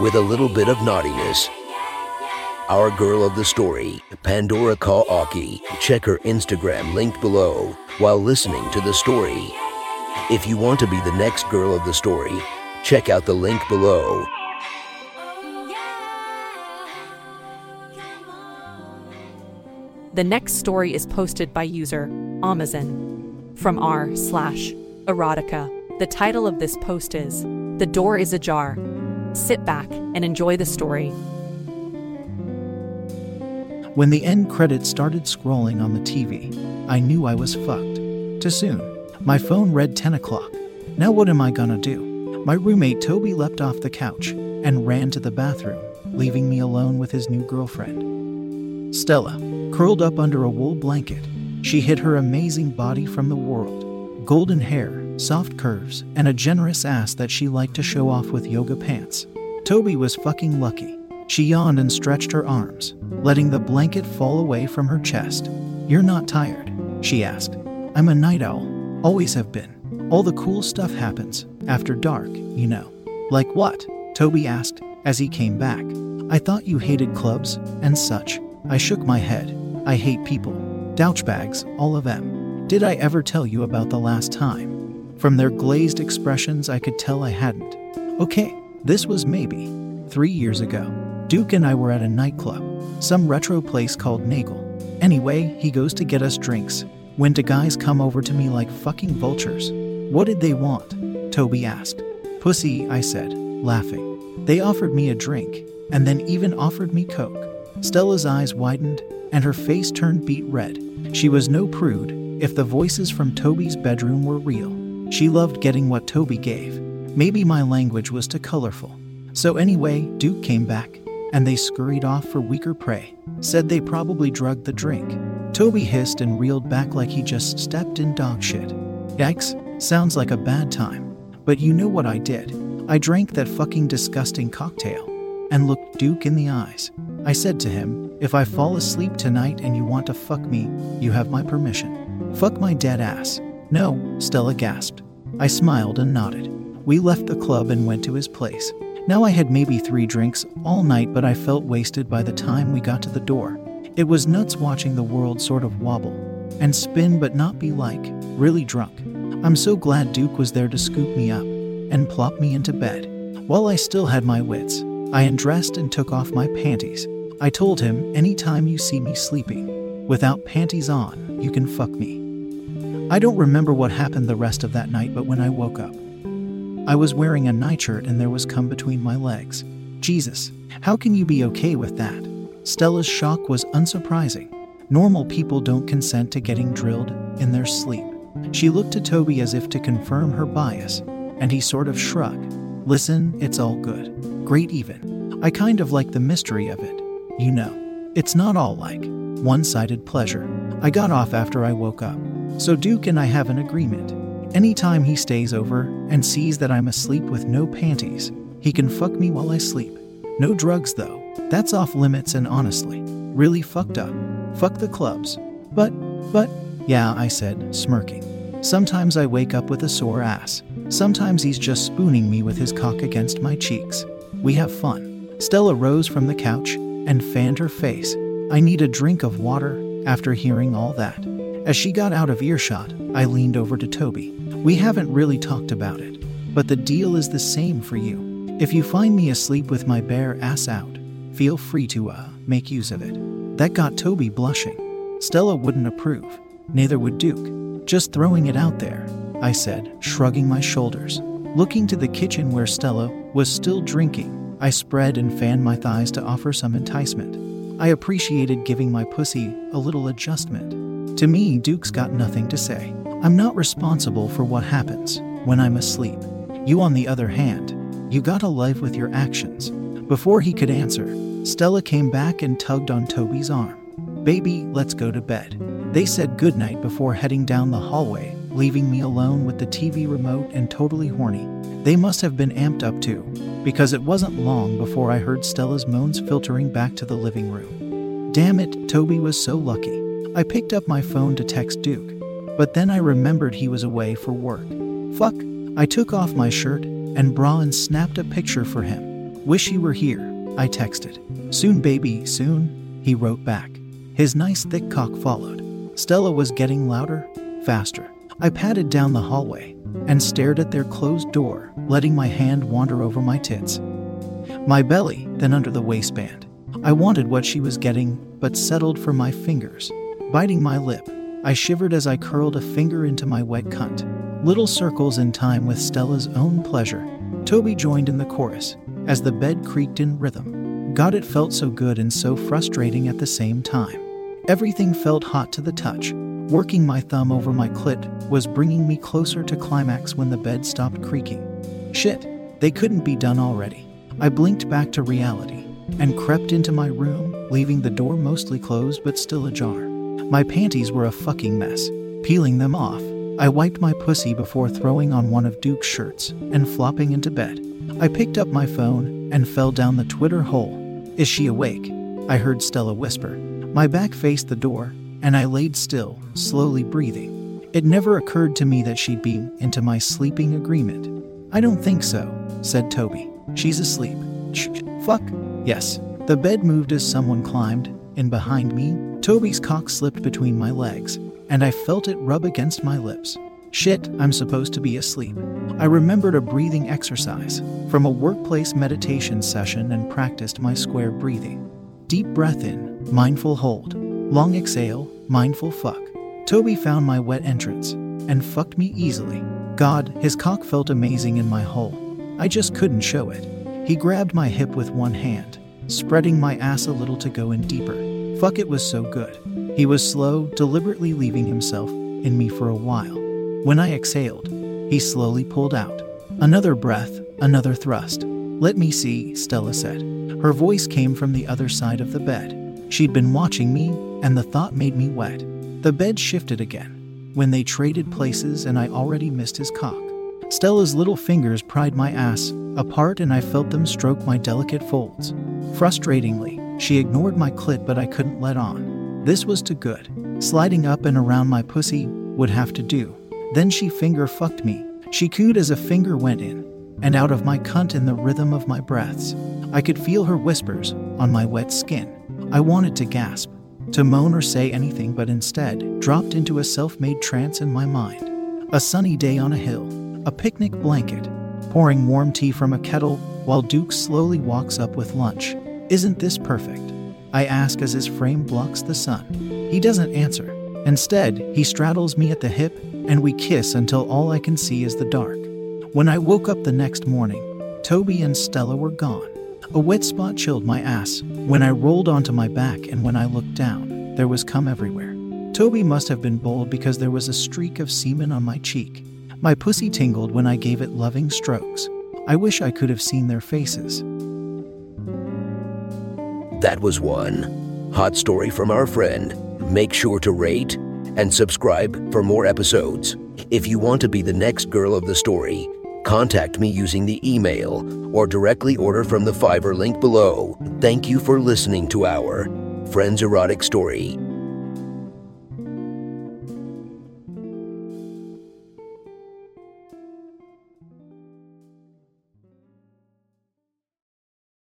with a little bit of naughtiness. Our girl of the story, Pandora Kaaki. Check her Instagram linked below while listening to the story. If you want to be the next girl of the story, check out the link below. The next story is posted by user Amazon from r slash erotica. The title of this post is The Door is Ajar. Sit back and enjoy the story. When the end credits started scrolling on the TV, I knew I was fucked. Too soon. My phone read 10 o'clock. Now what am I gonna do? My roommate Toby leapt off the couch and ran to the bathroom, leaving me alone with his new girlfriend. Stella, curled up under a wool blanket, she hid her amazing body from the world golden hair, soft curves, and a generous ass that she liked to show off with yoga pants. Toby was fucking lucky. She yawned and stretched her arms, letting the blanket fall away from her chest. You're not tired? She asked. I'm a night owl, always have been. All the cool stuff happens after dark, you know. Like what? Toby asked as he came back. I thought you hated clubs and such. I shook my head. I hate people. Douchebags, all of them. Did I ever tell you about the last time? From their glazed expressions, I could tell I hadn't. Okay, this was maybe three years ago. Duke and I were at a nightclub, some retro place called Nagel. Anyway, he goes to get us drinks. When do guys come over to me like fucking vultures? What did they want? Toby asked. Pussy, I said, laughing. They offered me a drink, and then even offered me Coke. Stella's eyes widened, and her face turned beet red. She was no prude, if the voices from Toby's bedroom were real. She loved getting what Toby gave. Maybe my language was too colorful. So, anyway, Duke came back, and they scurried off for weaker prey. Said they probably drugged the drink. Toby hissed and reeled back like he just stepped in dog shit. Yikes, sounds like a bad time. But you know what I did? I drank that fucking disgusting cocktail and looked Duke in the eyes. I said to him, If I fall asleep tonight and you want to fuck me, you have my permission. Fuck my dead ass. No, Stella gasped. I smiled and nodded. We left the club and went to his place. Now I had maybe three drinks all night, but I felt wasted by the time we got to the door. It was nuts watching the world sort of wobble and spin, but not be like really drunk. I'm so glad Duke was there to scoop me up and plop me into bed. While I still had my wits, I undressed and took off my panties. I told him, Anytime you see me sleeping without panties on, you can fuck me. I don't remember what happened the rest of that night, but when I woke up, I was wearing a nightshirt and there was cum between my legs. Jesus, how can you be okay with that? Stella's shock was unsurprising. Normal people don't consent to getting drilled in their sleep. She looked to Toby as if to confirm her bias, and he sort of shrugged. Listen, it's all good. Great, even. I kind of like the mystery of it. You know, it's not all like one sided pleasure. I got off after I woke up. So Duke and I have an agreement. Anytime he stays over and sees that I'm asleep with no panties, he can fuck me while I sleep. No drugs, though. That's off limits and honestly, really fucked up. Fuck the clubs. But, but, yeah, I said, smirking. Sometimes I wake up with a sore ass. Sometimes he's just spooning me with his cock against my cheeks. We have fun. Stella rose from the couch and fanned her face. I need a drink of water after hearing all that. As she got out of earshot, I leaned over to Toby. We haven't really talked about it, but the deal is the same for you. If you find me asleep with my bare ass out, feel free to, uh, make use of it. That got Toby blushing. Stella wouldn't approve. Neither would Duke. Just throwing it out there, I said, shrugging my shoulders. Looking to the kitchen where Stella was still drinking, I spread and fanned my thighs to offer some enticement. I appreciated giving my pussy a little adjustment. To me, Duke's got nothing to say. I'm not responsible for what happens when I'm asleep. You, on the other hand, you gotta live with your actions. Before he could answer, Stella came back and tugged on Toby's arm. Baby, let's go to bed. They said goodnight before heading down the hallway, leaving me alone with the TV remote and totally horny. They must have been amped up too, because it wasn't long before I heard Stella's moans filtering back to the living room. Damn it, Toby was so lucky. I picked up my phone to text Duke, but then I remembered he was away for work. Fuck. I took off my shirt and bra and snapped a picture for him. Wish he were here, I texted. Soon, baby, soon, he wrote back. His nice thick cock followed. Stella was getting louder, faster. I padded down the hallway and stared at their closed door, letting my hand wander over my tits. My belly, then under the waistband. I wanted what she was getting, but settled for my fingers. Biting my lip, I shivered as I curled a finger into my wet cunt. Little circles in time with Stella's own pleasure. Toby joined in the chorus, as the bed creaked in rhythm. God, it felt so good and so frustrating at the same time. Everything felt hot to the touch. Working my thumb over my clit was bringing me closer to climax when the bed stopped creaking. Shit, they couldn't be done already. I blinked back to reality and crept into my room, leaving the door mostly closed but still ajar. My panties were a fucking mess. Peeling them off, I wiped my pussy before throwing on one of Duke's shirts and flopping into bed. I picked up my phone and fell down the Twitter hole. Is she awake? I heard Stella whisper. My back faced the door, and I laid still, slowly breathing. It never occurred to me that she'd be into my sleeping agreement. I don't think so, said Toby. She's asleep. Shh, fuck. Yes. The bed moved as someone climbed, and behind me, Toby's cock slipped between my legs, and I felt it rub against my lips. Shit, I'm supposed to be asleep. I remembered a breathing exercise from a workplace meditation session and practiced my square breathing. Deep breath in, mindful hold. Long exhale, mindful fuck. Toby found my wet entrance and fucked me easily. God, his cock felt amazing in my hole. I just couldn't show it. He grabbed my hip with one hand, spreading my ass a little to go in deeper. Fuck, it was so good. He was slow, deliberately leaving himself in me for a while. When I exhaled, he slowly pulled out. Another breath, another thrust. Let me see, Stella said. Her voice came from the other side of the bed. She'd been watching me, and the thought made me wet. The bed shifted again. When they traded places, and I already missed his cock. Stella's little fingers pried my ass apart, and I felt them stroke my delicate folds. Frustratingly, she ignored my clit, but I couldn't let on. This was too good. Sliding up and around my pussy would have to do. Then she finger fucked me. She cooed as a finger went in and out of my cunt in the rhythm of my breaths. I could feel her whispers on my wet skin. I wanted to gasp, to moan or say anything, but instead dropped into a self made trance in my mind. A sunny day on a hill, a picnic blanket, pouring warm tea from a kettle while Duke slowly walks up with lunch. Isn't this perfect? I ask as his frame blocks the sun. He doesn't answer. Instead, he straddles me at the hip and we kiss until all I can see is the dark. When I woke up the next morning, Toby and Stella were gone. A wet spot chilled my ass when I rolled onto my back, and when I looked down, there was cum everywhere. Toby must have been bold because there was a streak of semen on my cheek. My pussy tingled when I gave it loving strokes. I wish I could have seen their faces. That was one hot story from our friend. Make sure to rate and subscribe for more episodes. If you want to be the next girl of the story, contact me using the email or directly order from the Fiverr link below. Thank you for listening to our Friends Erotic Story.